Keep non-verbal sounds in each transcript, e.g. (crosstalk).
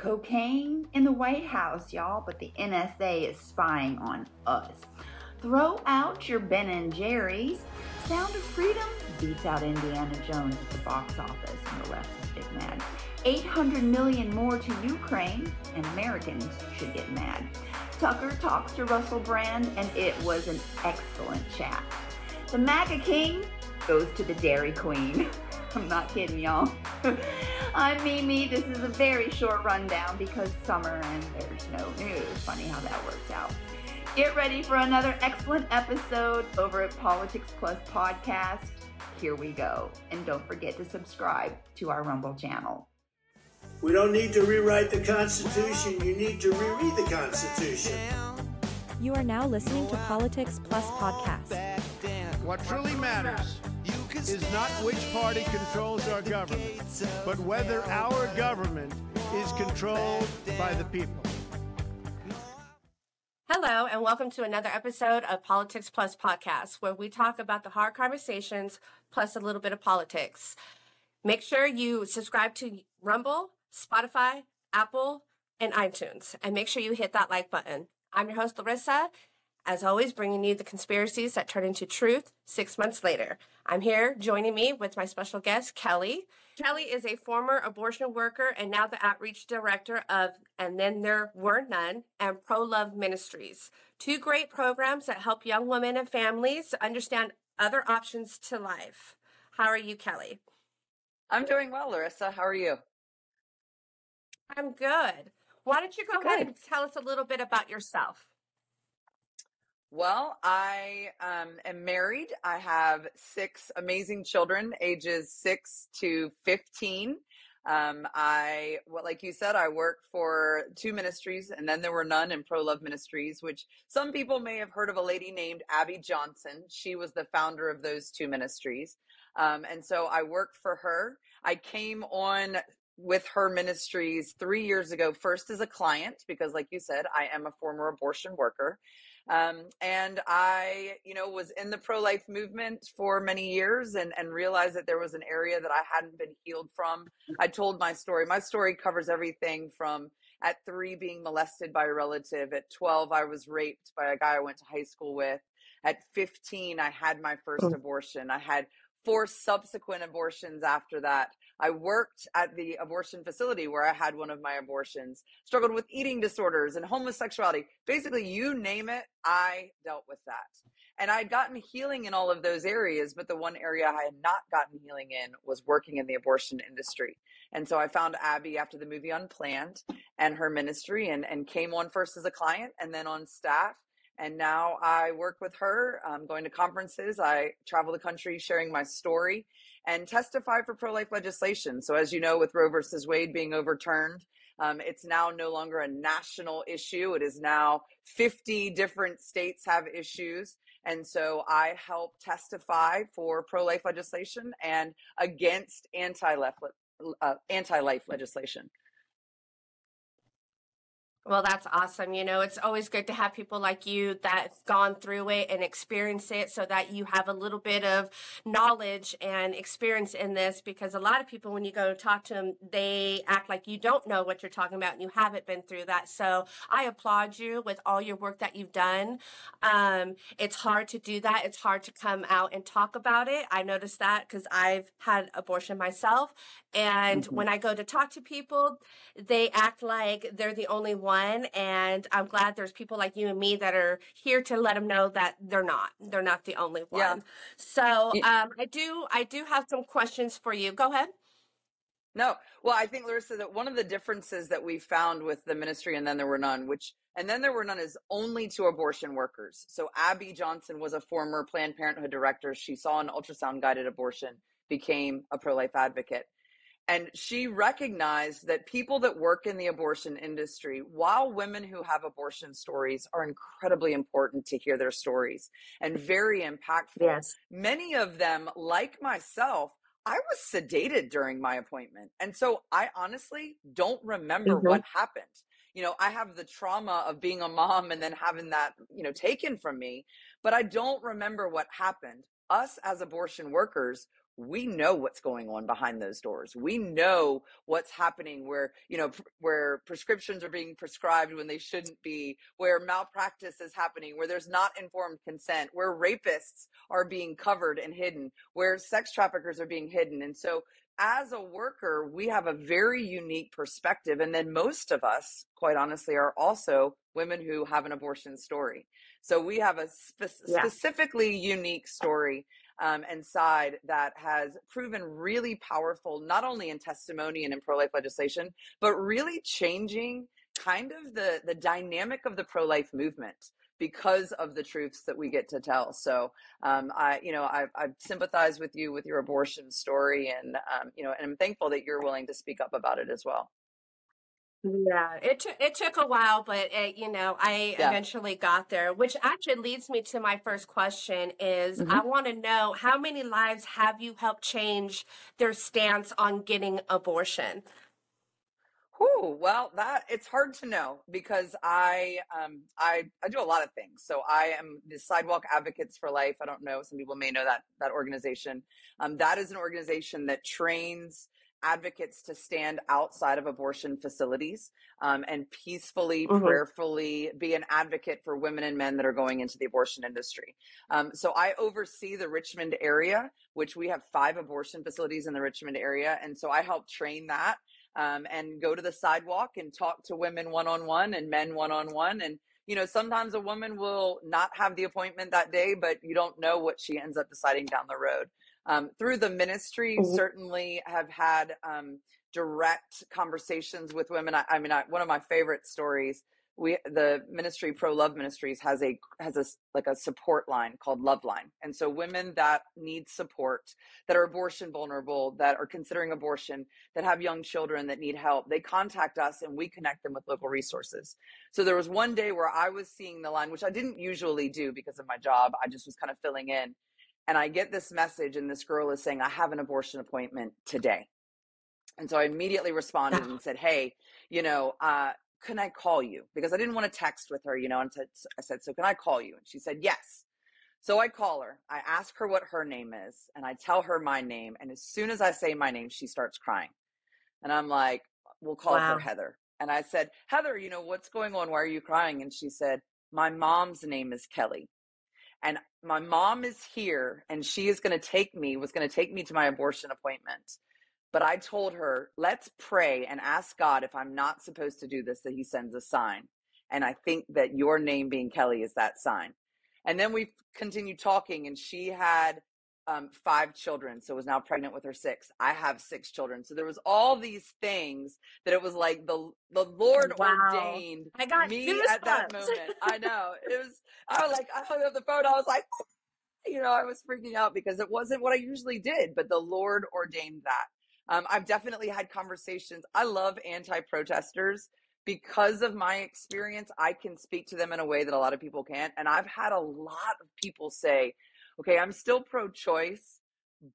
Cocaine in the White House, y'all, but the NSA is spying on us. Throw out your Ben and Jerry's. Sound of Freedom beats out Indiana Jones at the box office, and the left is big mad. 800 million more to Ukraine, and Americans should get mad. Tucker talks to Russell Brand, and it was an excellent chat. The MAGA King goes to the Dairy Queen. (laughs) I'm not kidding, y'all. (laughs) I'm Mimi. This is a very short rundown because summer and there's no news. Funny how that works out. Get ready for another excellent episode over at Politics Plus Podcast. Here we go. And don't forget to subscribe to our Rumble channel. We don't need to rewrite the Constitution. You need to reread the Constitution. You are now listening to Politics Plus Podcast. What truly matters is not which party controls our government, but whether our government is controlled by the people. Hello, and welcome to another episode of Politics Plus Podcast, where we talk about the hard conversations plus a little bit of politics. Make sure you subscribe to Rumble, Spotify, Apple, and iTunes, and make sure you hit that like button. I'm your host, Larissa, as always, bringing you the conspiracies that turn into truth six months later. I'm here joining me with my special guest, Kelly. Kelly is a former abortion worker and now the outreach director of And Then There Were None and Pro Love Ministries. Two great programs that help young women and families understand other options to life. How are you, Kelly? I'm doing well, Larissa. How are you? I'm good. Why don't you go Good. ahead and tell us a little bit about yourself? Well, I um, am married. I have six amazing children, ages six to 15. Um, I, well, like you said, I work for two ministries, and then there were none in Pro Love Ministries, which some people may have heard of a lady named Abby Johnson. She was the founder of those two ministries. Um, and so I worked for her. I came on with her ministries three years ago, first as a client, because like you said, I am a former abortion worker. Um, and I, you know, was in the pro life movement for many years and, and realized that there was an area that I hadn't been healed from. I told my story. My story covers everything from at three being molested by a relative, at 12, I was raped by a guy I went to high school with. At 15, I had my first abortion. I had four subsequent abortions after that. I worked at the abortion facility where I had one of my abortions, struggled with eating disorders and homosexuality. Basically, you name it, I dealt with that. And I'd gotten healing in all of those areas, but the one area I had not gotten healing in was working in the abortion industry. And so I found Abby after the movie Unplanned and her ministry and, and came on first as a client and then on staff and now I work with her, I'm going to conferences. I travel the country sharing my story and testify for pro life legislation. So, as you know, with Roe versus Wade being overturned, um, it's now no longer a national issue. It is now 50 different states have issues. And so I help testify for pro life legislation and against anti uh, life legislation. Well, that's awesome. You know, it's always good to have people like you that's gone through it and experienced it so that you have a little bit of knowledge and experience in this because a lot of people, when you go talk to them, they act like you don't know what you're talking about and you haven't been through that. So I applaud you with all your work that you've done. Um, it's hard to do that. It's hard to come out and talk about it. I noticed that because I've had abortion myself. And Mhm. when I go to talk to people, they act like they're the only one and i'm glad there's people like you and me that are here to let them know that they're not they're not the only one Yeah. so um, i do i do have some questions for you go ahead No, well, I think Larissa that one of the differences that we found with the ministry and then there were none, which and then there were none is only to abortion workers. So Abby Johnson was a former Planned Parenthood director. She saw an ultrasound guided abortion, became a pro life advocate. And she recognized that people that work in the abortion industry, while women who have abortion stories are incredibly important to hear their stories and very impactful, yes. many of them, like myself, I was sedated during my appointment. And so I honestly don't remember Mhm. what happened. You know, I have the trauma of being a mom and then having that, you know, taken from me, but I don't remember what happened. Us as abortion workers, we know what's going on behind those doors. We know what's happening where, you know, pr- where prescriptions are being prescribed when they shouldn't be, where malpractice is happening, where there's not informed consent, where rapists are being covered and hidden, where sex traffickers are being hidden. And so as a worker, we have a very unique perspective. And then most of us, quite honestly, are also women who have an abortion story. So we have a spe- Yeah. specifically unique story um, and side that has proven really powerful, not only in testimony and in pro life legislation, but really changing kind of the, the dynamic of the pro life movement because of the truths that we get to tell. So, um, I, you know, I, I sympathize with you with your abortion story, and um, you know, and I'm thankful that you're willing to speak up about it as well. Yeah, it took it took a while, but it, you know, I Yeah. eventually got there, which actually leads me to my first question is I hmm want to know how many lives have you helped change their stance on getting abortion? Whew, well, that it's hard to know because I um I I do a lot of things. So I am the Sidewalk Advocates for Life. I don't know, some people may know that that organization. Um, that is an organization that trains advocates to stand outside of abortion facilities um, and peacefully, hmm prayerfully be an advocate for women and men that are going into the abortion industry. Um, so I oversee the Richmond area, which we have five abortion facilities in the Richmond area, and so I help train that um, and go to the sidewalk and talk to women one on one and men one on one. And, you know, sometimes a woman will not have the appointment that day, but you don't know what she ends up deciding down the road. Um, through the ministry, hmm certainly have had um, direct conversations with women. I, I mean, I, one of my favorite stories. We the ministry pro love ministries has a has a like a support line called LoveLine, and so women that need support, that are abortion vulnerable, that are considering abortion, that have young children that need help, they contact us and we connect them with local resources. So there was one day where I was seeing the line, which I didn't usually do because of my job. I just was kind of filling in. And I get this message, and this girl is saying, I have an abortion appointment today. And so I immediately responded and said, Hey, you know, uh, can I call you? Because I didn't want to text with her, you know, and said, I said, So can I call you? And she said, Yes. So I call her. I ask her what her name is, and I tell her my name. And as soon as I say my name, she starts crying. And I'm like, We'll call her Heather. And I said, Heather, you know, what's going on? Why are you crying? And she said, My mom's name is Kelly. And my mom is here, and she is going to take me, was going to take me to my abortion appointment. But I told her, let's pray and ask God if I'm not supposed to do this, that He sends a sign. And I think that your name being Kelly is that sign. And then we continued talking, and she had um, five children, so was now pregnant with her sixth. I have six children, so there was all these things that it was like the the Lord Wow. ordained I got me at that moment. (laughs) I know it was. I was like, I hung up the phone. I was like, you know, I was freaking out because it wasn't what I usually did, but the Lord ordained that. Um, I've definitely had conversations. I love anti protesters because of my experience. I can speak to them in a way that a lot of people can't. And I've had a lot of people say, okay, I'm still pro choice,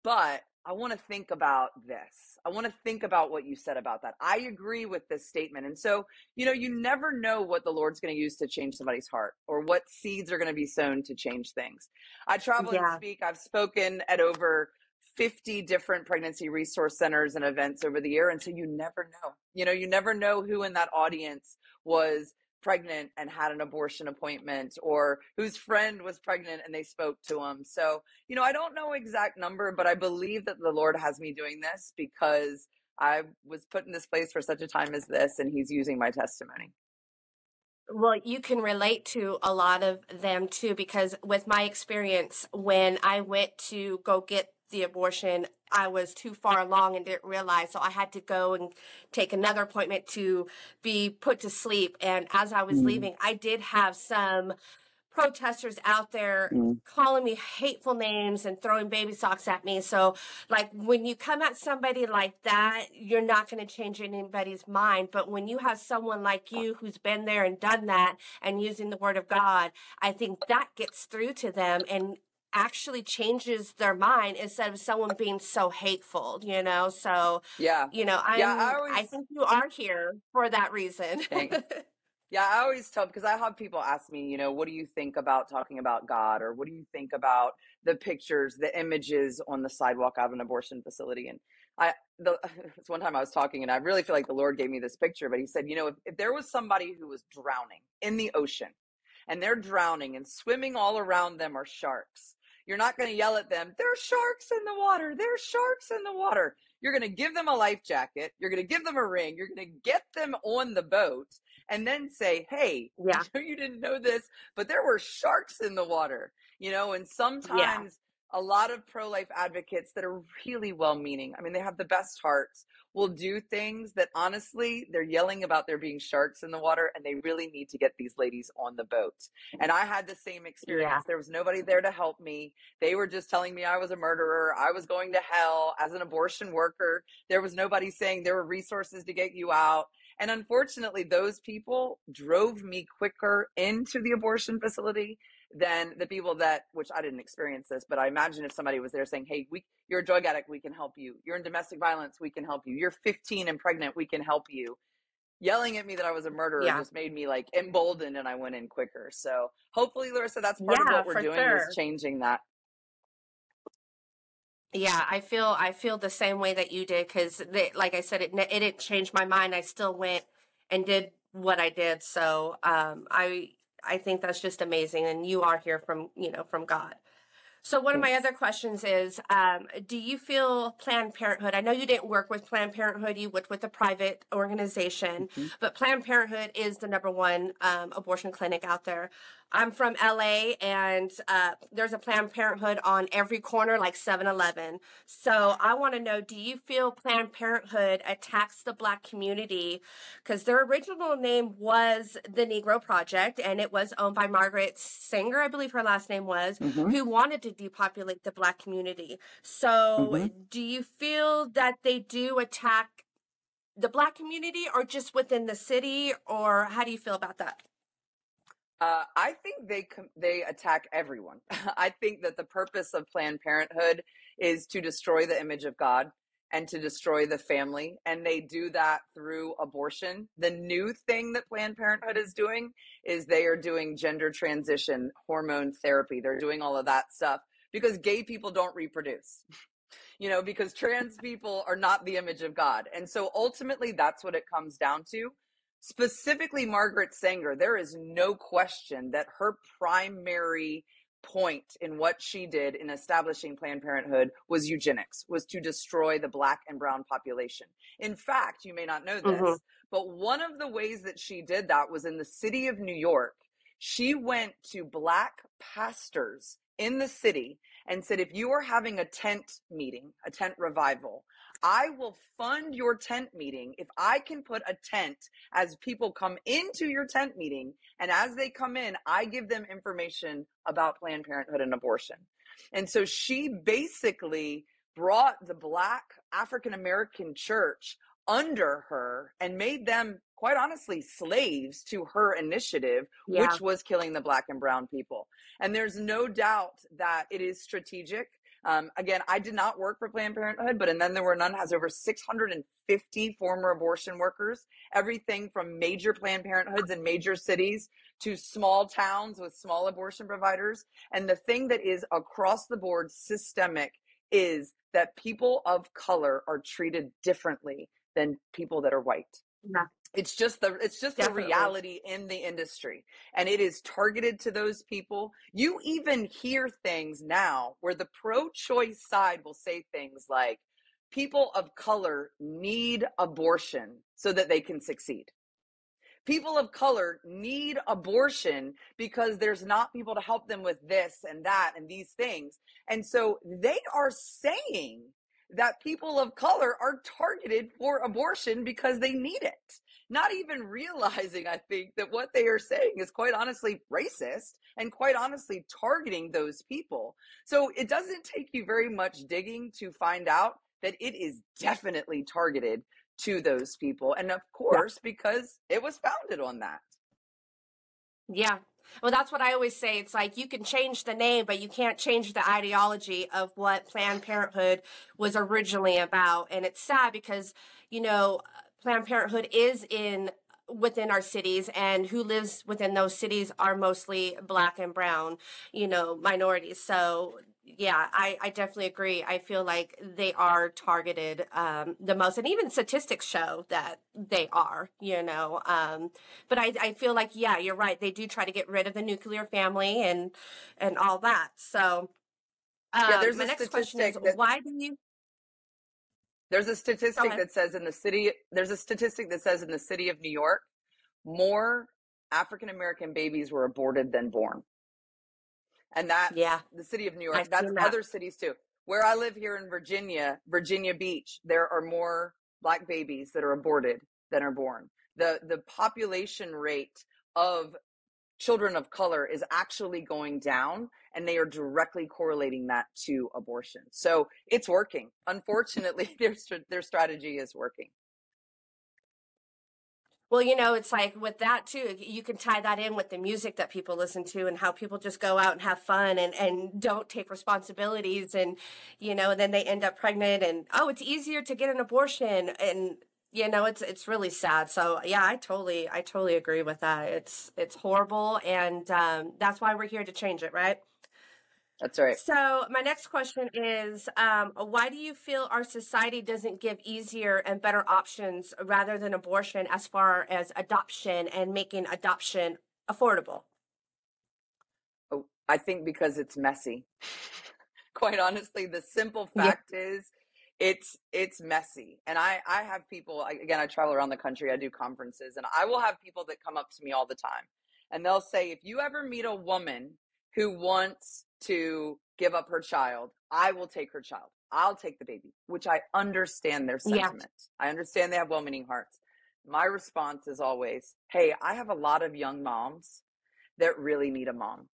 but I want to think about this. I want to think about what you said about that. I agree with this statement. And so, you know, you never know what the Lord's going to use to change somebody's heart or what seeds are going to be sown to change things. I travel and speak. I've spoken at over 50 different pregnancy resource centers and events over the year. And so you never know. You know, you never know who in that audience was pregnant and had an abortion appointment or whose friend was pregnant and they spoke to him. So, you know, I don't know exact number, but I believe that the Lord has me doing this because I was put in this place for such a time as this and he's using my testimony. Well, you can relate to a lot of them too, because with my experience, when I went to go get the abortion, I was too far along and didn't realize. So I had to go and take another appointment to be put to sleep. And as I was Mm. leaving, I did have some protesters out there Mm. calling me hateful names and throwing baby socks at me. So, like, when you come at somebody like that, you're not going to change anybody's mind. But when you have someone like you who's been there and done that and using the word of God, I think that gets through to them and actually changes their mind instead of someone being so hateful, you know? So, Yeah. you know, I'm, Yeah, I I think you are here for that reason. (laughs) Yeah, I always tell because I have people ask me, you know, what do you think about talking about God, or what do you think about the pictures, the images on the sidewalk of an abortion facility? And I, the (laughs) it's one time I was talking, and I really feel like the Lord gave me this picture, but He said, you know, if, if there was somebody who was drowning in the ocean, and they're drowning, and swimming all around them are sharks, you're not going to yell at them, there's sharks in the water, there's sharks in the water. You're going to give them a life jacket. You're going to give them a ring. You're going to get them on the boat and then say, Hey, (laughs) Yeah. you didn't know this, but there were sharks in the water, you know, and sometimes a lot of pro life advocates that are really well meaning, I mean, they have the best hearts, will do things that honestly they're yelling about there being sharks in the water and they really need to get these ladies on the boat. And I had the same experience. Yeah. There was nobody there to help me. They were just telling me I was a murderer. I was going to hell as an abortion worker. There was nobody saying there were resources to get you out. And unfortunately, those people drove me quicker into the abortion facility than the people that, which I didn't experience this, but I imagine if somebody was there saying, Hey, we, you're a drug addict, we can help you. You're in domestic violence, we can help you. You're 15 and pregnant, we can help you. Yelling at me that I was a murderer Yeah. just made me like emboldened and I went in quicker. So hopefully, Larissa, that's part of what we're doing sure. is changing that. Yeah, I feel I feel the same way that you did because, like I said, it it didn't change my mind. I still went and did what I did. So um, I I think that's just amazing, and you are here from you know from God. So one of my other questions is, um, do you feel Planned Parenthood? I know you didn't work with Planned Parenthood; you worked with a private organization, Mhm. but Planned Parenthood is the number one um, abortion clinic out there. I'm from LA, and uh, there's a Planned Parenthood on every corner, like 7-Eleven. So I want to know: Do you feel Planned Parenthood attacks the Black community? Because their original name was the Negro Project, and it was owned by Margaret Sanger, I believe her last name was Mhm. who wanted to depopulate the black community. So, Mhm. do you feel that they do attack the black community or just within the city or how do you feel about that? Uh, I think they com- they attack everyone. (laughs) I think that the purpose of Planned Parenthood is to destroy the image of God and to destroy the family, and they do that through abortion. The new thing that Planned Parenthood is doing is they are doing gender transition, hormone therapy. They're doing all of that stuff because gay people don't reproduce. (laughs) You know, because trans people are not the image of God. And so ultimately that's what it comes down to specifically Margaret Sanger, there is no question that her primary point in what she did in establishing Planned Parenthood was eugenics, was to destroy the black and brown population. In fact, you may not know this, Mhm. but one of the ways that she did that was in the city of New York. She went to black pastors in the city and said, if you are having a tent meeting, a tent revival, I will fund your tent meeting if I can put a tent as people come into your tent meeting. And as they come in, I give them information about Planned Parenthood and abortion. And so she basically brought the Black African American church under her and made them, quite honestly, slaves to her initiative, Yeah. which was killing the Black and Brown people. And there's no doubt that it is strategic. Um, again, I did not work for Planned Parenthood, but and then there were none has over 650 former abortion workers, everything from major Planned Parenthoods in major cities to small towns with small abortion providers. And the thing that is across the board systemic is that people of color are treated differently than people that are white Yeah. It's just the it's just Definitely. the reality in the industry and it is targeted to those people you even hear things now where the pro-choice side will say things like people of color need abortion so that they can succeed people of color need abortion because there's not people to help them with this and that and these things and so they are saying that people of color are targeted for abortion because they need it. Not even realizing, I think, that what they are saying is quite honestly racist and quite honestly targeting those people. So it doesn't take you very much digging to find out that it is definitely targeted to those people. And of course, because it was founded on that. Yeah. Well, that's what I always say. It's like you can change the name, but you can't change the ideology of what Planned Parenthood was originally about. And it's sad because, you know, Planned Parenthood is in within our cities and who lives within those cities are mostly black and brown you know minorities. So yeah I, I definitely agree. I feel like they are targeted um, the most and even statistics show that they are you know um, but I, I feel like yeah you're right. They do try to get rid of the nuclear family and and all that. So um, yeah, there's my a next question is that why do you there's a statistic ahead that says in the city there's a statistic that says in the city of New York more African American babies were aborted than born. And that, yeah the city of New i've York. That's seen that other cities too. Where I live here in Virginia, Virginia Beach, there are more black babies that are aborted than are born. The the population rate of children of color is actually going down and they are directly correlating that to abortion. So it's working. Unfortunately, (laughs) their their strategy is working. Well, you know, it's like with that too, you can tie that in with the music that people listen to and how people just go out and have fun and, and don't take responsibilities and, you know, then they end up pregnant and, oh, it's easier to get an abortion. And, you know, it's, it's really sad. So yeah, I totally, I totally agree with that. It's, it's horrible. And, um, that's why we're here to change it, right? That's right. So my next question is, um, why do you feel our society doesn't give easier and better options rather than abortion as far as adoption and making adoption affordable? Oh, I think because it's messy. (laughs) Quite honestly, the simple Yeah. fact is it's it's messy. And I I have people I, again I travel around the country, I do conferences and I will have people that come up to me all the time. And they'll say if you ever meet a woman who wants to give up her child, I will take her child. I'll take the baby, which I understand their Yeah. sentiment. I understand they have well meaning hearts. My response is always, hey, I have a lot of young moms that really need a mom.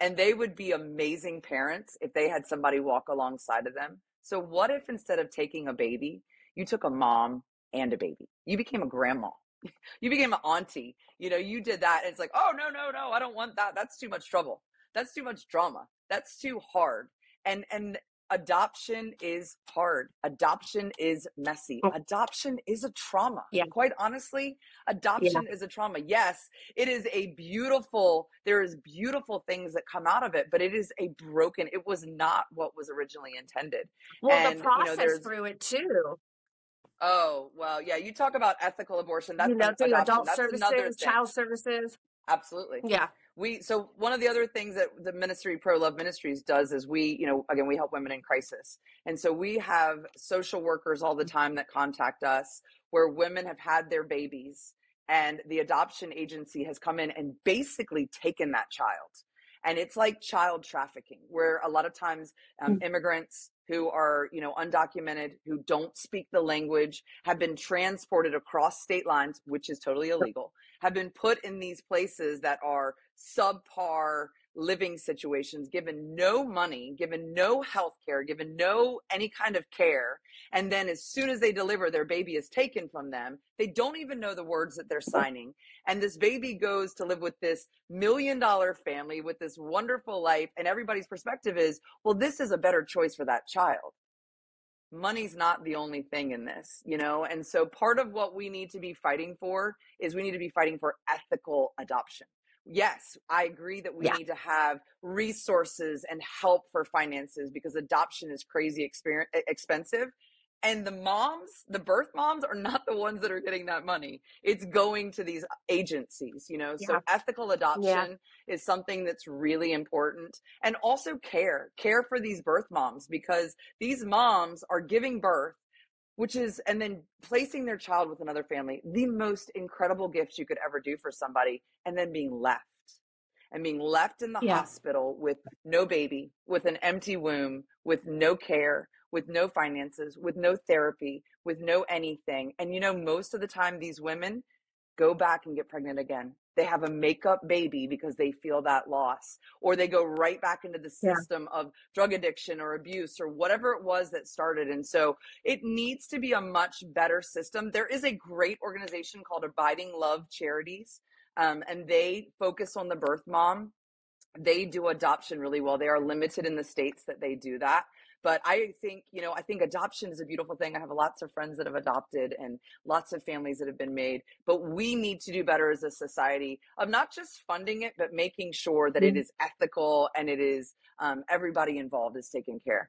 And they would be amazing parents if they had somebody walk alongside of them. So, what if instead of taking a baby, you took a mom and a baby? You became a grandma. (laughs) You became an auntie. You know, you did that. It's like, oh, no, no, no, I don't want that. That's too much trouble. That's too much drama. That's too hard. And, and, Adoption is hard. Adoption is messy. Oh, Adoption is a trauma. Yeah. Quite honestly, Yeah. adoption is a trauma. Yes, it is a beautiful, there is beautiful things that come out of it, but it is a broken, it was not what was originally intended. Well, the And, you know, process through it too, oh, well, yeah, you talk about ethical abortion. That's you know, through adoption. adult That's another services, thing. child services. Absolutely. Yeah. We, so one of the other things that the ministry, Pro Love Ministries does is we, you know, again, we help women in crisis. And so we have social workers all the time that contact us where women have had their babies and the adoption agency has come in and basically taken that child. And it's like child trafficking, where a lot of times um, immigrants who are, you know, undocumented, who don't speak the language, have been transported across state lines, which is totally illegal, have been put in these places that are subpar living situations, given no money, given no health care, given no any kind of care. And then as soon as they deliver, their baby is taken from them. They don't even know the words that they're signing. And this baby goes to live with this million dollar family with this wonderful life. And everybody's perspective is, well, this is a better choice for that child money's not the only thing in this, you know? And so part of what we need to be fighting for is we need to be fighting for ethical adoption. Yes, I agree that we Yeah. need to have resources and help for finances because adoption is crazy experience, expensive. And the moms, the birth moms are not the ones that are getting that money. It's going to these agencies, you know? Yeah. So ethical Yeah. adoption is something that's really important. And also care, care for these birth moms because these moms are giving birth which is and then placing their child with another family the most incredible gift you could ever do for somebody and then being left and being left in the Yeah. hospital with no baby with an empty womb with no care with no finances with no therapy with no anything and you know most of the time these women go back and get pregnant again they have a makeup baby because they feel that loss or they go right back into the Yeah. system of drug addiction or abuse or whatever it was that started. And so it needs to be a much better system. There is a great organization called abiding love charities um, and they focus on the birth mom. They do adoption really well. They are limited in the states that they do that but I think, you know, I think adoption is a beautiful thing. I have lots of friends that have adopted and lots of families that have been made. But we need to do better as a society of not just funding it, but making sure that mm-hmm. it is ethical and it is um, everybody involved is taken care.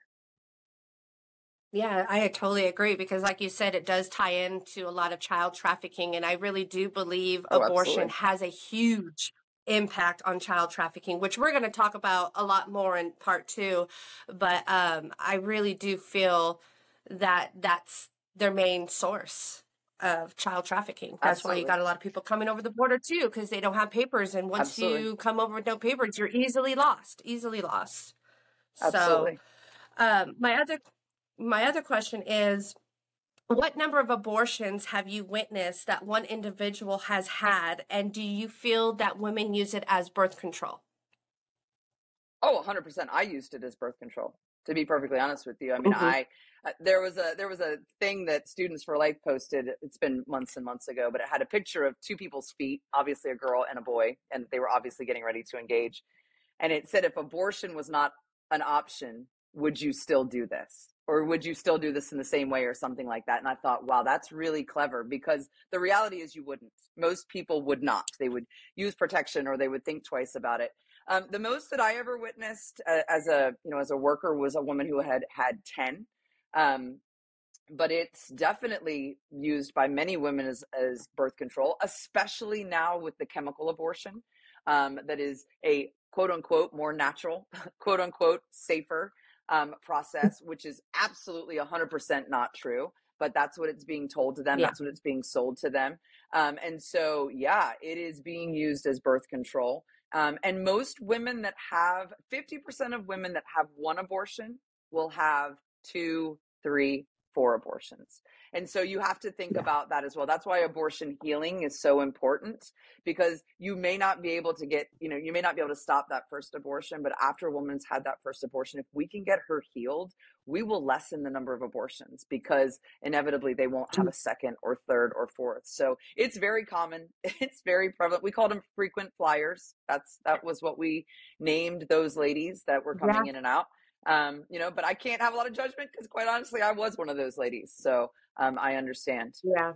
Yeah, I totally agree because, like you said, it does tie into a lot of child trafficking. And I really do believe oh, abortion absolutely. has a huge impact on child trafficking, which we're going to talk about a lot more in part two. But um, I really do feel that that's their main source of child trafficking. That's Absolutely. why you got a lot of people coming over the border too, because they don't have papers. And once Absolutely. you come over with no papers, you're easily lost, easily lost. Absolutely. So, um, my other my other question is what number of abortions have you witnessed that one individual has had and do you feel that women use it as birth control? Oh 100% i used it as birth control to be perfectly honest with you. I mean mm-hmm. i uh, there was a there was a thing that students for life posted it's been months and months ago but it had a picture of two people's feet obviously a girl and a boy and they were obviously getting ready to engage. And it said if abortion was not an option would you still do this or would you still do this in the same way or something like that? And i thought wow that's really clever because the reality is you wouldn't. Most people would not. They would use protection or they would think twice about it. Um, the most that i ever witnessed uh, as a you know as a worker was a woman who had had 10 um, but it's definitely used by many women as, as birth control especially now with the chemical abortion um, that is a quote unquote more natural (laughs) quote unquote safer um, process, which is absolutely 100% not true. But that's what it's being told to them. Yeah. That's what it's being sold to them. Um, and so, yeah, it is being used as birth control. Um, and most women that have 50% of women that have one abortion will have two, three, four abortions. And so you have to think yeah. about that as well. That's why abortion healing is so important because you may not be able to get, you know, you may not be able to stop that first abortion, but after a woman's had that first abortion, if we can get her healed, we will lessen the number of abortions because inevitably they won't have mm. a second or third or fourth. So it's very common. (laughs) It's very prevalent. We called them frequent flyers. That's that was what we named those ladies that were coming yeah. in and out. Um, you know, but I can't have a lot of judgment because quite honestly, I was one of those ladies. So um, I understand. Yeah.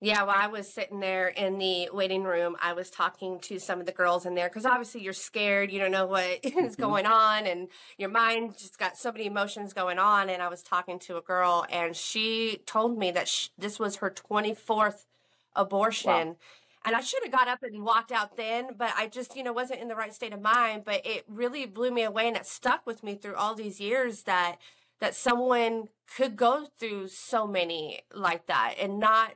Yeah, well, I was sitting there in the waiting room. I was talking to some of the girls in there because obviously you're scared. You don't know what (laughs) is mm-hmm. going on, and your mind just got so many emotions going on. And I was talking to a girl, and she told me that she, this was her 24th abortion. Wow. And I should have got up and walked out then, but I just, you know, wasn't in the right state of mind. But it really blew me away, and it stuck with me through all these years that that someone could go through so many like that and not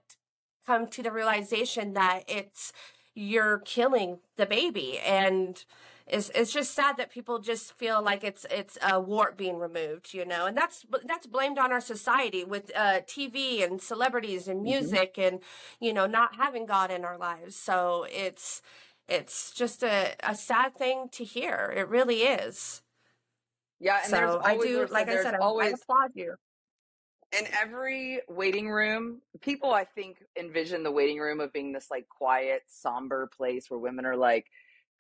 come to the realization that it's you're killing the baby and it's, it's just sad that people just feel like it's it's a wart being removed you know and that's that's blamed on our society with uh, tv and celebrities and mm-hmm. music mm-hmm. and you know not having god in our lives so it's it's just a, a sad thing to hear it really is yeah, and so there's always, I do, like I said, always, I applaud you. In every waiting room, people I think envision the waiting room of being this like quiet, somber place where women are like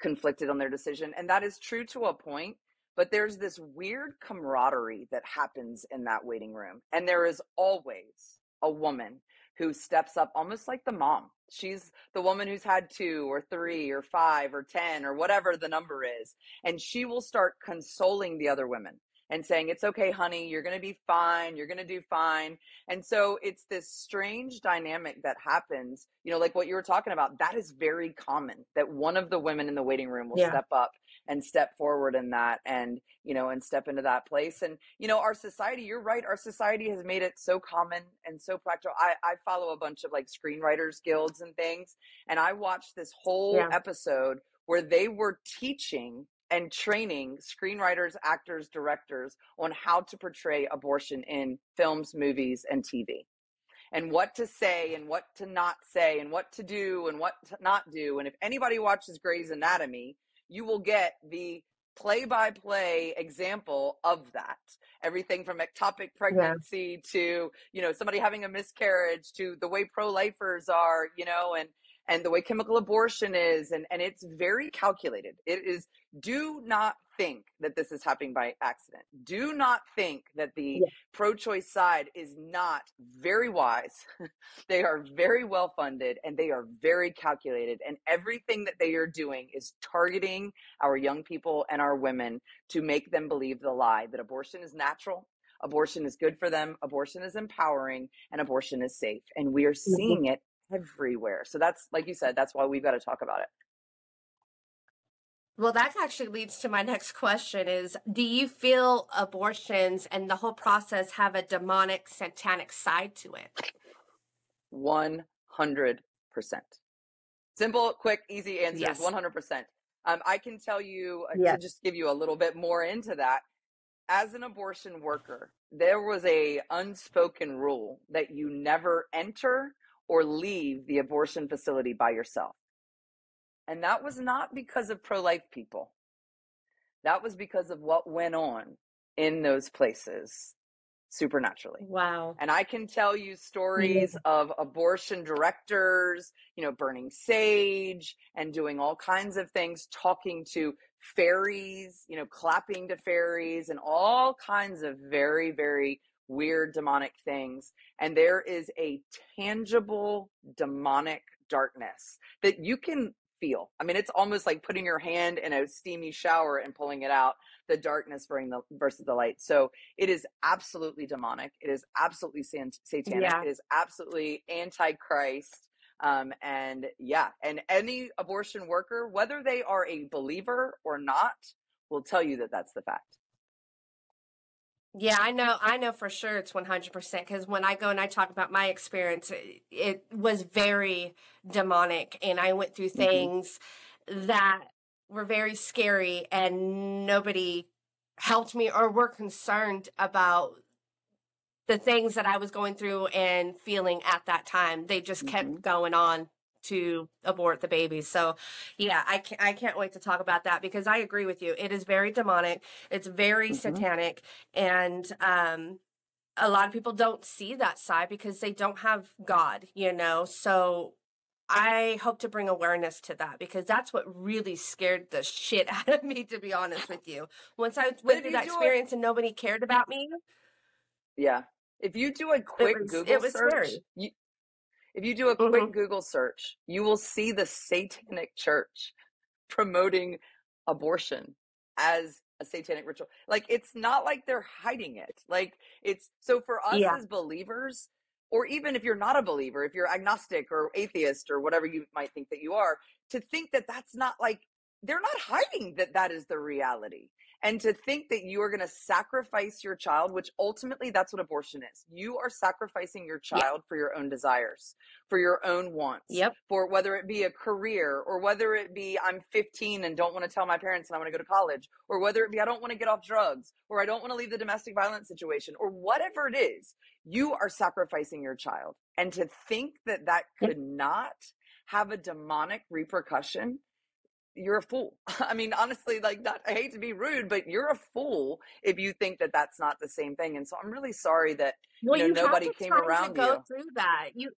conflicted on their decision, and that is true to a point. But there's this weird camaraderie that happens in that waiting room, and there is always a woman who steps up almost like the mom. She's the woman who's had two or three or five or 10 or whatever the number is. And she will start consoling the other women and saying, It's okay, honey, you're going to be fine, you're going to do fine. And so it's this strange dynamic that happens, you know, like what you were talking about. That is very common that one of the women in the waiting room will yeah. step up and step forward in that and, you know, and step into that place. And, you know, our society, you're right, our society has made it so common and so practical. I, I follow a bunch of like screenwriters guilds and things, and I watched this whole yeah. episode where they were teaching and training screenwriters, actors, directors on how to portray abortion in films, movies, and TV. And what to say and what to not say and what to do and what to not do. And if anybody watches Grey's Anatomy, you will get the play by play example of that. Everything from ectopic pregnancy yeah. to, you know, somebody having a miscarriage to the way pro lifers are, you know, and and the way chemical abortion is and and it's very calculated. It is do not think that this is happening by accident. Do not think that the Yeah. pro-choice side is not very wise. (laughs) They are very well funded and they are very calculated and everything that they are doing is targeting our young people and our women to make them believe the lie that abortion is natural abortion is good for them abortion is empowering and abortion is safe and we are seeing it everywhere so that's like you said that's why we've got to talk about it Well, that actually leads to my (laughs) next question is do you feel abortions and the whole process have a demonic satanic side to it? 100% simple quick easy answers Yes. 100% um, i can tell you Yes. to just give you a little bit more into that as an abortion worker there was a unspoken rule that you never enter or leave the abortion facility by yourself. And that was not because of pro-life people. That was because of what went on in those places supernaturally. Wow. and I can tell you stories of abortion directors, you know, burning sage and doing all kinds of things, talking to fairies, you know, clapping to fairies and all kinds of very, very weird demonic things. And there is a tangible demonic darkness that you can feel. I mean, it's almost like putting your hand in a steamy shower and pulling it out, the darkness versus the, versus the light. So it is absolutely demonic. It is absolutely satanic. Yeah. It is absolutely antichrist. Um, and yeah, and any abortion worker, whether they are a believer or not, will tell you that that's the fact. Yeah, I know. I know for sure it's 100% because when I go and I talk about my experience, it, it was very demonic. And I went through Mhm. things that were very scary, and nobody helped me or were concerned about the things that I was going through and feeling at that time. They just kept Mhm. going on to abort the baby. So, yeah, I can't, I can't wait to talk about that because I agree with you. It is very demonic. It's very Mhm. satanic, and um, a lot of people don't see that side because they don't have God, you know. So. I hope to bring awareness to that because that's what really scared the shit (laughs) out of me, to be honest with you. Once I went through that experience and nobody cared about me, Yeah. If you do a quick was- Google it was search, you, if you do a quick Mhm. Google search, you will see the satanic church (laughs) promoting abortion as a satanic ritual. Like it's not like they're hiding it. Like it's so for us Yeah. as believers, or even if you're not a believer, if you're agnostic or atheist or whatever you might think that you are, to think that that's not like they're not hiding that that is the reality. And to think that you are going to sacrifice your child, which ultimately that's what abortion is. You are sacrificing your child for your own desires, for your own wants, Yep. for whether it be a career or whether it be I'm 15 and don't want to tell my parents and I want to go to college, or whether it be I don't want to get off drugs, or I don't want to leave the domestic violence situation, or whatever it is, you are sacrificing your child. And to think that that Yep. could not have a demonic repercussion you're a fool. (laughs) I mean, honestly, like, not, I hate to be rude, but you're a fool if you think that that's not the same thing. And so I'm really sorry that Well, know, you nobody have to came around to go you. through that. You,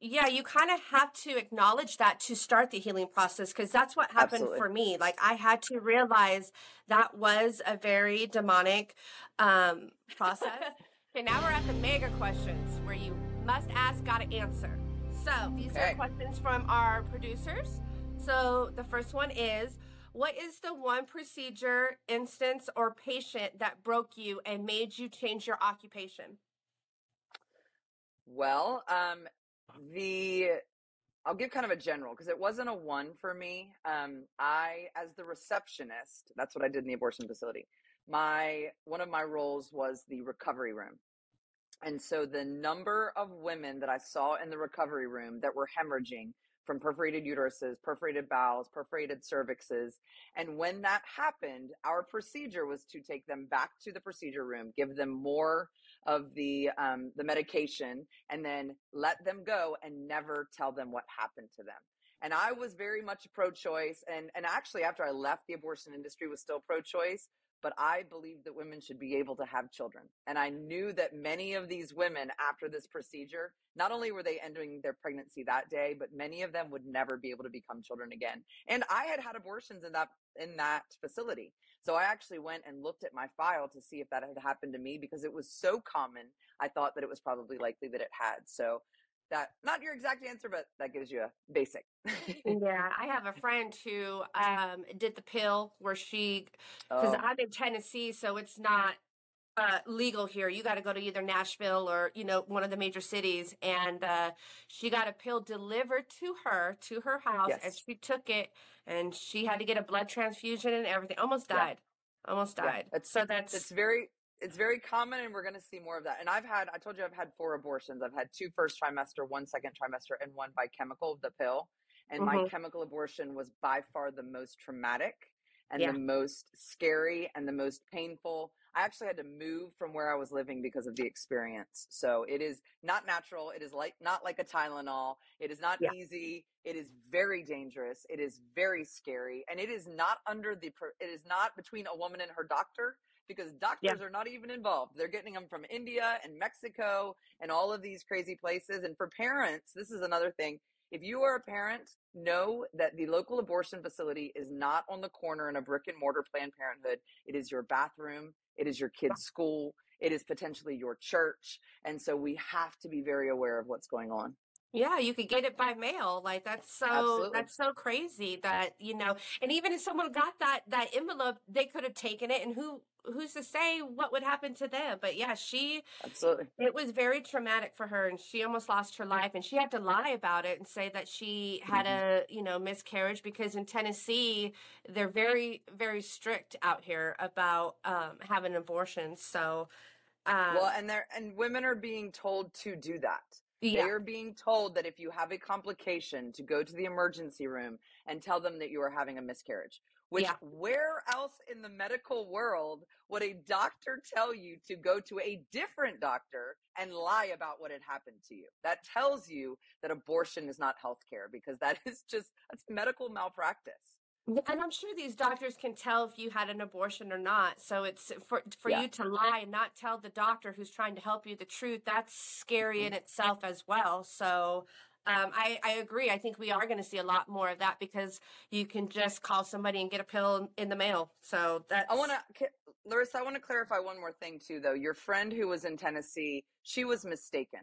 yeah, you kind of have to acknowledge that to start the healing process because that's what happened Absolutely. for me. Like I had to realize that was a very demonic um, process. (laughs) okay, now we're at the mega questions where you must ask, gotta answer. So these Okay. are questions from our producers. So the first one is. What is the one procedure, instance, or patient that broke you and made you change your occupation? Well, um, the I'll give kind of a general because it wasn't a one for me. Um, I, as the receptionist, that's what I did in the abortion facility. My one of my roles was the recovery room, and so the number of women that I saw in the recovery room that were hemorrhaging from perforated uteruses, perforated bowels, perforated cervixes, and when that happened, our procedure was to take them back to the procedure room, give them more of the um, the medication and then let them go and never tell them what happened to them. And I was very much pro-choice, and and actually after I left the abortion industry was still pro-choice, but I believed that women should be able to have children. And I knew that many of these women after this procedure, not only were they ending their pregnancy that day, but many of them would never be able to become children again. And I had had abortions in that in that facility. So I actually went and looked at my file to see if that had happened to me because it was so common. I thought that it was probably likely that it had. So that not your exact answer, but that gives you a basic. yeah, I have a (laughs) friend who um, did the pill where she, because oh, I'm in Tennessee, so it's not uh, legal here. You got to go to either Nashville or you know one of the major cities, and uh, she got a pill delivered to her to her house, and she took it, and she had to get a blood transfusion and everything. Almost Yeah. died. Almost Yeah. died. It's So it's that's very it's very common and we're going to see more of that. And I've had I told you I've had four abortions. I've had two first trimester, one second trimester and one by chemical the pill. And my hmm chemical abortion was by far the most traumatic and yeah, the most scary and the most painful. I actually had to move from where I was living because of the experience. So it is not natural. It is like not like a Tylenol. It is not yeah, easy. It is very dangerous. It is very scary, and it is not under the. It is not between a woman and her doctor because yeah, doctors are not even involved. They're getting them from India and Mexico and all of these crazy places. And for parents, this is another thing. If you are a parent, know that the local abortion facility is not on the corner in a brick and mortar Planned Parenthood. It is your bathroom. It is your kid's school. It is potentially your church. And so we have to be very aware of what's going on. Yeah, you could get it by mail. Like that's so Absolutely. that's so crazy that, you know, and even if someone got that that envelope, they could have taken it and who who's to say what would happen to them? But yeah, she Absolutely. it was very traumatic for her and she almost lost her life and she had to lie about it and say that she had hmm a, you know, miscarriage because in Tennessee, they're very very strict out here about um having abortions. So, Well, um and they're and women are being told to do that. They yeah. are being told that if you have a complication to go to the emergency room and tell them that you are having a miscarriage. Which Yeah. where else in the medical world would a doctor tell you to go to a different doctor and lie about what had happened to you? That tells you that abortion is not healthcare because that (laughs) is just that's medical malpractice. And I'm sure these doctors can tell if you had an abortion or not. So it's for for Yeah. you to lie and not tell the doctor who's trying to help you the truth. That's scary in itself as well. So um, I I agree. I think we are going to see a lot more of that because you can just call somebody and get a pill in the mail. So that I want to, Larissa, I want to clarify one more thing too, though. Your friend who was in Tennessee, she was mistaken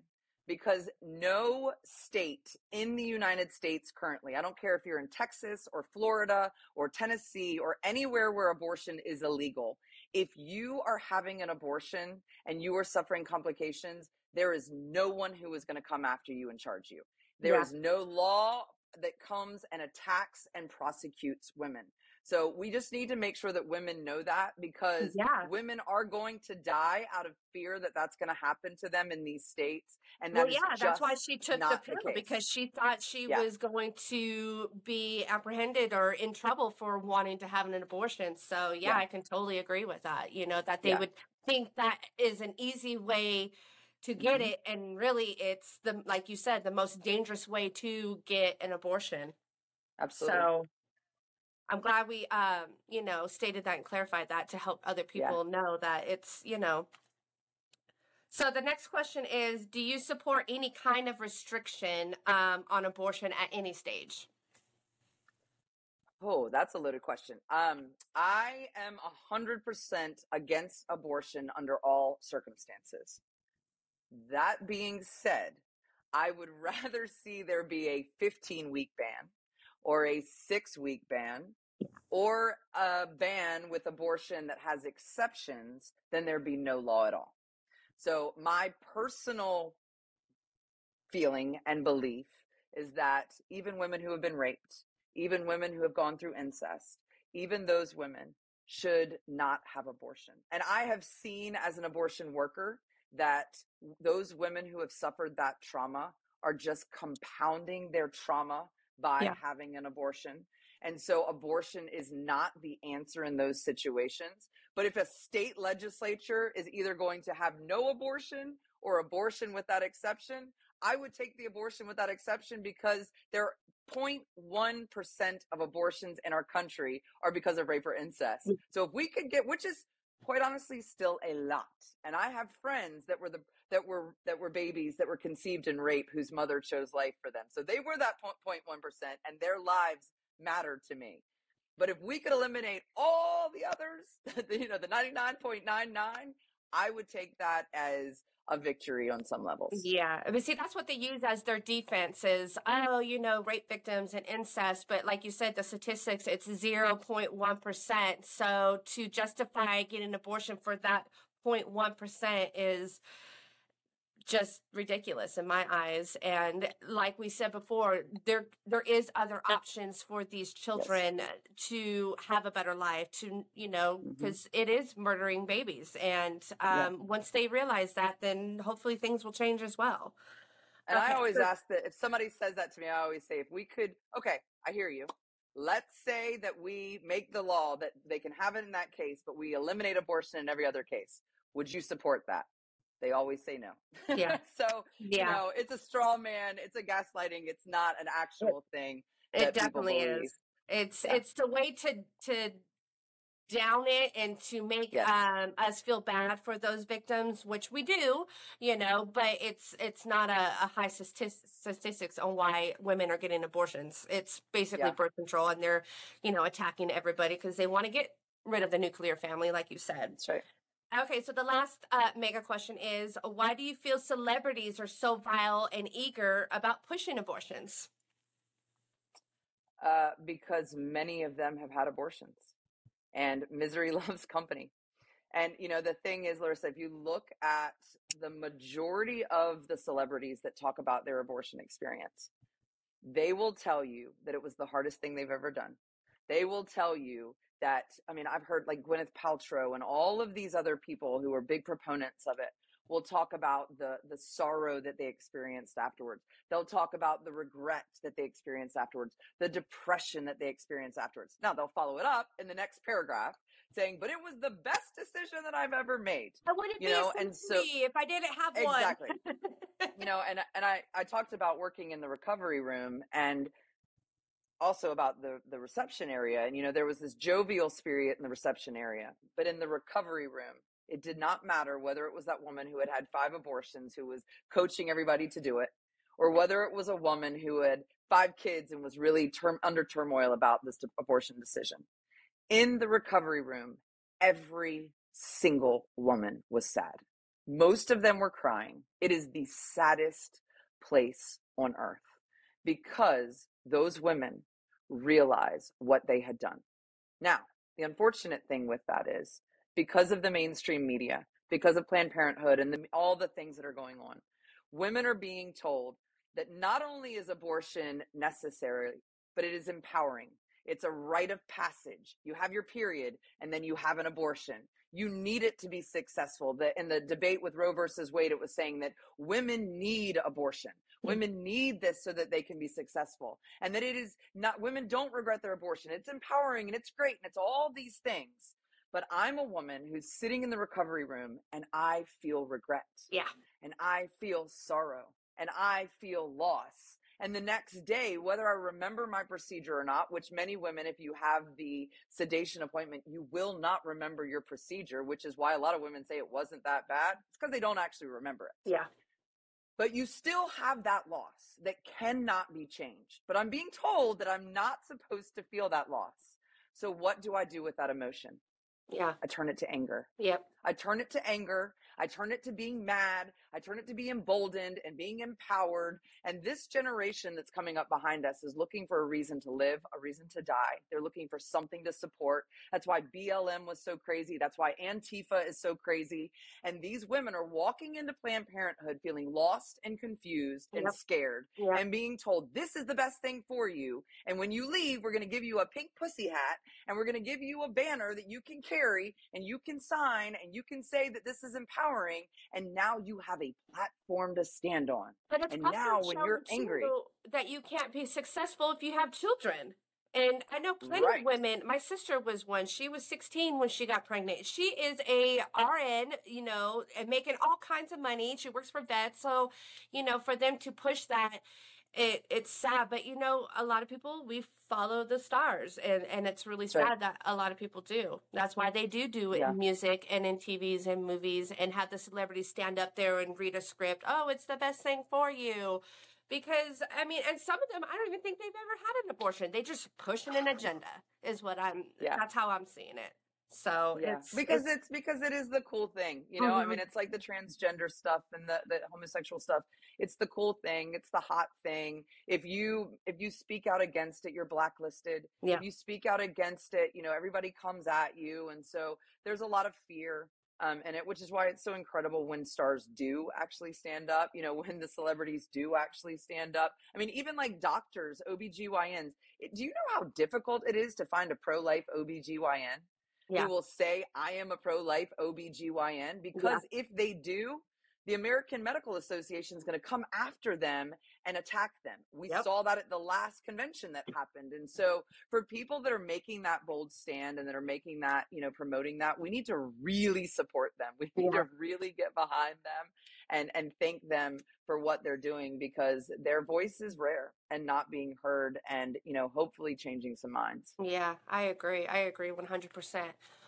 because no state in the United States currently, I don't care if you're in Texas or Florida or Tennessee or anywhere where abortion is illegal, if you are having an abortion and you are suffering complications, there is no one who is going to come after you and charge you. There yeah is no law that comes and attacks and prosecutes women. So we just need to make sure that women know that because yeah. women are going to die out of fear that that's going to happen to them in these states. And Well, that is yeah, that's why she took the not the because she thought she Yeah. was going to be apprehended or in trouble for wanting to have an abortion. So, yeah, Yeah. I can totally agree with that. You know, that they would think that is an easy way to get Mhm. it. And really, it's the, like you said, the most dangerous way to get an abortion. Absolutely. So, I'm glad we, um, you know, stated that and clarified that to help other Yeah. people know that it's, you know, so the next question is Do you support any kind of restriction um, on abortion at any stage? Oh, that's a loaded question. Um, I am a hundred percent against abortion under all circumstances. That being said, I would (laughs) rather see there be a 15 week ban or a six week ban or a ban with abortion that has exceptions then there'd be no law at all. So my personal feeling and belief is that even women who have been raped, even women who have gone through incest, even those women should not have abortion. And I have seen as an abortion worker that those women who have suffered that trauma are just compounding their trauma by Yeah. having an abortion. And so abortion is not the answer in those situations. But if a state legislature is either going to have no abortion or abortion with that exception, I would take the abortion with that exception because there are 0.1% of abortions in our country are because of rape or incest. Mm. So if we could get, which is quite honestly still a lot and i have friends that were the that were that were babies that were conceived in rape whose mother chose life for them so they were that 0.1% and their lives mattered to me but if we could eliminate all the others (laughs) you know the 99.99 i would take that as a victory on some levels. Yeah. But see, that's what they use as their defense is, oh, you know, rape victims and incest. But like you said, the statistics, it's 0.1%. So to justify getting an abortion for that 0.1% is just ridiculous in my eyes and like we said before there there is other options for these children yes. to have a better life to you know because mm-hmm. murdering babies and um, yeah. once they realize that then hopefully things will change as well and okay. i always ask that if somebody says that to me i always say if we could okay i hear you let's say that we make the law that they can have it in that case but we eliminate abortion in every other case would you support that they always say no. Yeah. (laughs) so, yeah. you know, it's a straw man, it's a gaslighting, it's not an actual thing. It definitely is. It's yeah. it's the way to to down it and to make yes. um, us feel bad for those victims, which we do, you know, but it's it's not a, a high statistics on why women are getting abortions. It's basically yeah. birth control, and they're you know attacking everybody because they want to get rid of the nuclear family, like you said. That's right. Okay, so the last uh, mega question is why do you feel celebrities are so vile and eager about pushing abortions? Uh, because many of them have had abortions and misery (laughs) loves company. And, you know, the thing is, Larissa, if you look at the majority of the celebrities that talk about their abortion experience, they will tell you that it was the hardest thing they've ever done. They will tell you that I mean, I've heard like Gwyneth Paltrow and all of these other people who are big proponents of it will talk about the the sorrow that they experienced afterwards. They'll talk about the regret that they experienced afterwards, the depression that they experienced afterwards. Now they'll follow it up in the next paragraph saying, "But it was the best decision that I've ever made." I wouldn't you know, and so if I didn't have one. Exactly. you know, (laughs) and and I I talked about working in the recovery room and also about the the reception area and you know there was this jovial spirit in the reception area but in the recovery room it did not matter whether it was that woman who had had five abortions who was coaching everybody to do it or whether it was a woman who had five kids and was really term, under turmoil about this abortion decision. In the recovery room every single woman was sad. Most of them were crying. It is the saddest place on earth because those women realize what they had done. Now, the unfortunate thing with that is because of the mainstream media, because of Planned Parenthood and the, all the things that are going on, women are being told that not only is abortion necessary, but it is empowering. It's a rite of passage. You have your period and then you have an abortion. You need it to be successful. The, in the debate with Roe versus Wade, it was saying that women need abortion. Hmm. Women need this so that they can be successful. And that it is not, women don't regret their abortion. It's empowering and it's great and it's all these things. But I'm a woman who's sitting in the recovery room and I feel regret. Yeah. And I feel sorrow and I feel loss. And the next day, whether I remember my procedure or not, which many women, if you have the sedation appointment, you will not remember your procedure, which is why a lot of women say it wasn't that bad. It's because they don't actually remember it. Yeah. But you still have that loss that cannot be changed. But I'm being told that I'm not supposed to feel that loss. So what do I do with that emotion? Yeah. I turn it to anger. Yep. I turn it to anger I turn it to being mad. I turn it to be emboldened and being empowered. And this generation that's coming up behind us is looking for a reason to live, a reason to die. They're looking for something to support. That's why BLM was so crazy. That's why Antifa is so crazy. And these women are walking into Planned Parenthood feeling lost and confused and yep. scared yep. and being told, this is the best thing for you. And when you leave, we're going to give you a pink pussy hat and we're going to give you a banner that you can carry and you can sign and you can say that this is empowering empowering and now you have a platform to stand on. But it's and now when you're angry that you can't be successful if you have children. And I know plenty right. of women. My sister was one. She was 16 when she got pregnant. She is a RN, you know, and making all kinds of money. She works for vets. So, you know, for them to push that it it's sad, but you know, a lot of people we follow the stars, and and it's really That's right. sad that a lot of people do. That's why they do do it Yeah. in music and in TVs and movies, and have the celebrities stand up there and read a script. Oh, it's the best thing for you. Because I mean, and some of them, I don't even think they've ever had an abortion. They just pushing an agenda, is what I'm. Yeah. That's how I'm seeing it. So Yeah, it's because it's because it is the cool thing, you know. I Mhm. mean, it's like the transgender stuff and the the homosexual stuff. It's the cool thing. It's the hot thing. If you if you speak out against it, you're blacklisted. Yeah. If you speak out against it, you know everybody comes at you, and so there's a lot of fear. Um, in it, which is why it's so incredible when stars do actually stand up, you know, (laughs) when the celebrities do actually stand up. I mean, even like doctors, OBGYNs, it- do you know how difficult it is to find a pro life OBGYN? Yeah. who will say, I am a pro life OBGYN, because if they do, the American Medical Association is going to come after them and attack them. We Yep. saw that at the last convention that happened. And so for people that are making that bold stand and that are making that, you know, promoting that, we need to really support them. (laughs) We need Yeah. to really get behind them and and thank them for what they're doing because their voice is rare and not being heard and, you know, hopefully changing some minds. Yeah, I agree. I agree 100%.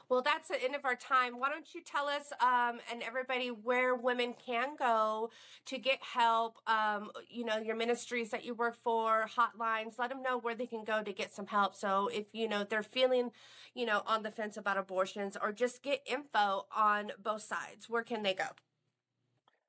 Well, that's the end of our time. Why don't you tell us um, and everybody where women can go to get help? Um, you know, your ministries that you work for, hotlines. Let them know where they can go to get some help. So if you know they're feeling, you know, on the fence about abortions, or just get info on both sides, where can they go?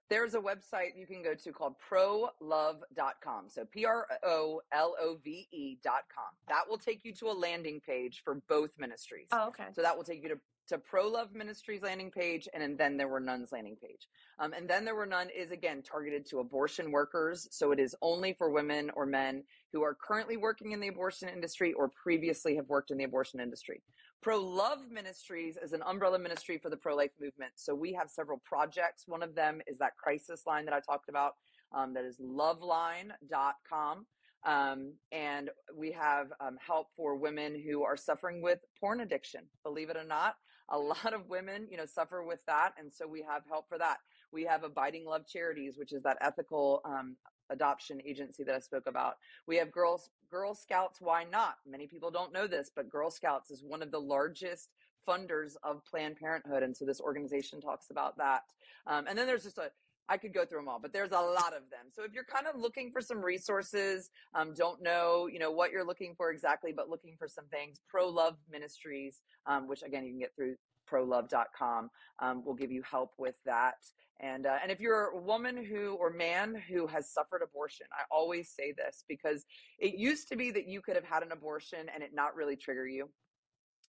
There's a website you can go to called prolove.com. So P R O L O V E.com. That will take you to a landing page for both ministries. Oh, okay. So that will take you to to Pro Love Ministries landing page, and, and then there were none's landing page. Um, and then there were none is again targeted to abortion workers. So it is only for women or men who are currently working in the abortion industry or previously have worked in the abortion industry. Pro Love Ministries is an umbrella ministry for the pro life movement. So we have several projects. One of them is that crisis line that I talked about. Um, that is loveline.com. Um, and we have um, help for women who are suffering with porn addiction. Believe it or not, a (laughs) lot of women, you know, suffer with that, and so we have help for that. We have Abiding Love Charities, which is that ethical um, adoption agency that I spoke about. We have Girls Girl Scouts. Why not? Many people don't know this, but Girl Scouts is one of the largest funders of Planned Parenthood, and so this organization talks about that. Um, and then there's just a I could go through them all, but there's a lot of them. So if you're kind of looking for some resources, um, don't know, you know, what you're looking for exactly, but looking for some things, Pro Love Ministries, um, which again you can get through prolove.com, um, will give you help with that. And uh, and if you're a woman who or man who has suffered abortion, I always say this because it used to be that you could have had an abortion and it not really trigger you.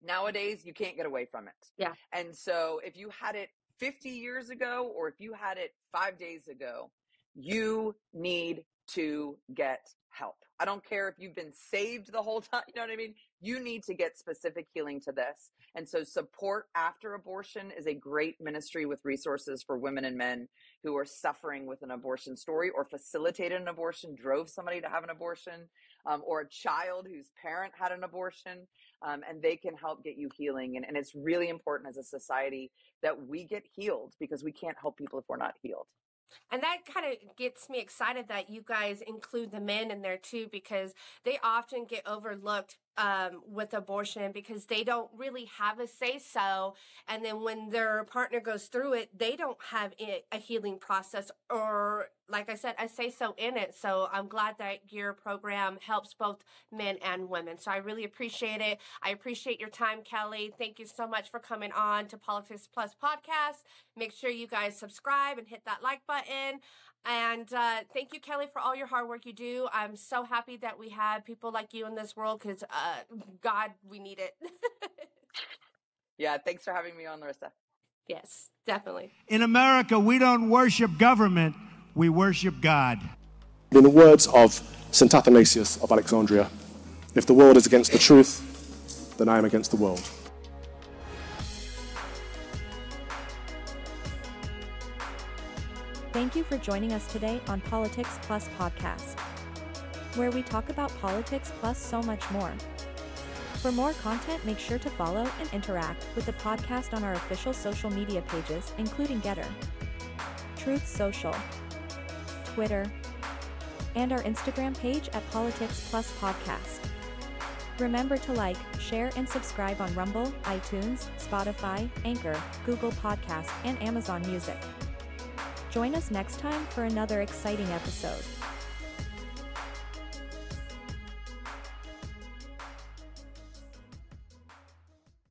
Nowadays, you can't get away from it. Yeah. And so if you had it 50 years ago or if you had it five days ago, you need to get help. I don't care if you've been saved the whole (laughs) time. You know what I mean? You need to get specific healing to this. And so, support after abortion is a great ministry with resources for women and men who are suffering with an abortion story or facilitated an abortion, drove somebody to have an abortion, um, or a child whose parent had an abortion. Um, and they can help get you healing. And, and it's really important as a society that we get healed because we can't help people if we're not healed. And that kind of gets me excited that you guys include the men in there too, because they often get overlooked um, with abortion because they don't really have a say so. And then when their partner goes through it, they don't have a healing process or, like I said, a say so in it. So I'm glad that your program helps both men and women. So I really appreciate it. I appreciate your time, Kelly. Thank you so much for coming on to Politics Plus podcast. Make sure you guys subscribe and hit that like button. And uh, thank you, Kelly, for all your hard work you do. I'm so happy that we have people like you in this world because, uh, God, we need it. (laughs) Yeah, thanks for having me on, Larissa. yes, definitely. In America, we don't worship government, we worship God. In the words of St. Athanasius of Alexandria, if the world is against the truth, then I am against the world. Thank you for joining us today on Politics Plus Podcast, where we talk about politics plus so much more. For more content, make sure to follow and interact with the podcast on our official social media pages, including Gettr, Truth Social, Twitter, and our Instagram page at Politics Plus Podcast. Remember to like, share, and subscribe on Rumble, iTunes, Spotify, Anchor, Google Podcast, and Amazon Music. Join us next time for another exciting episode.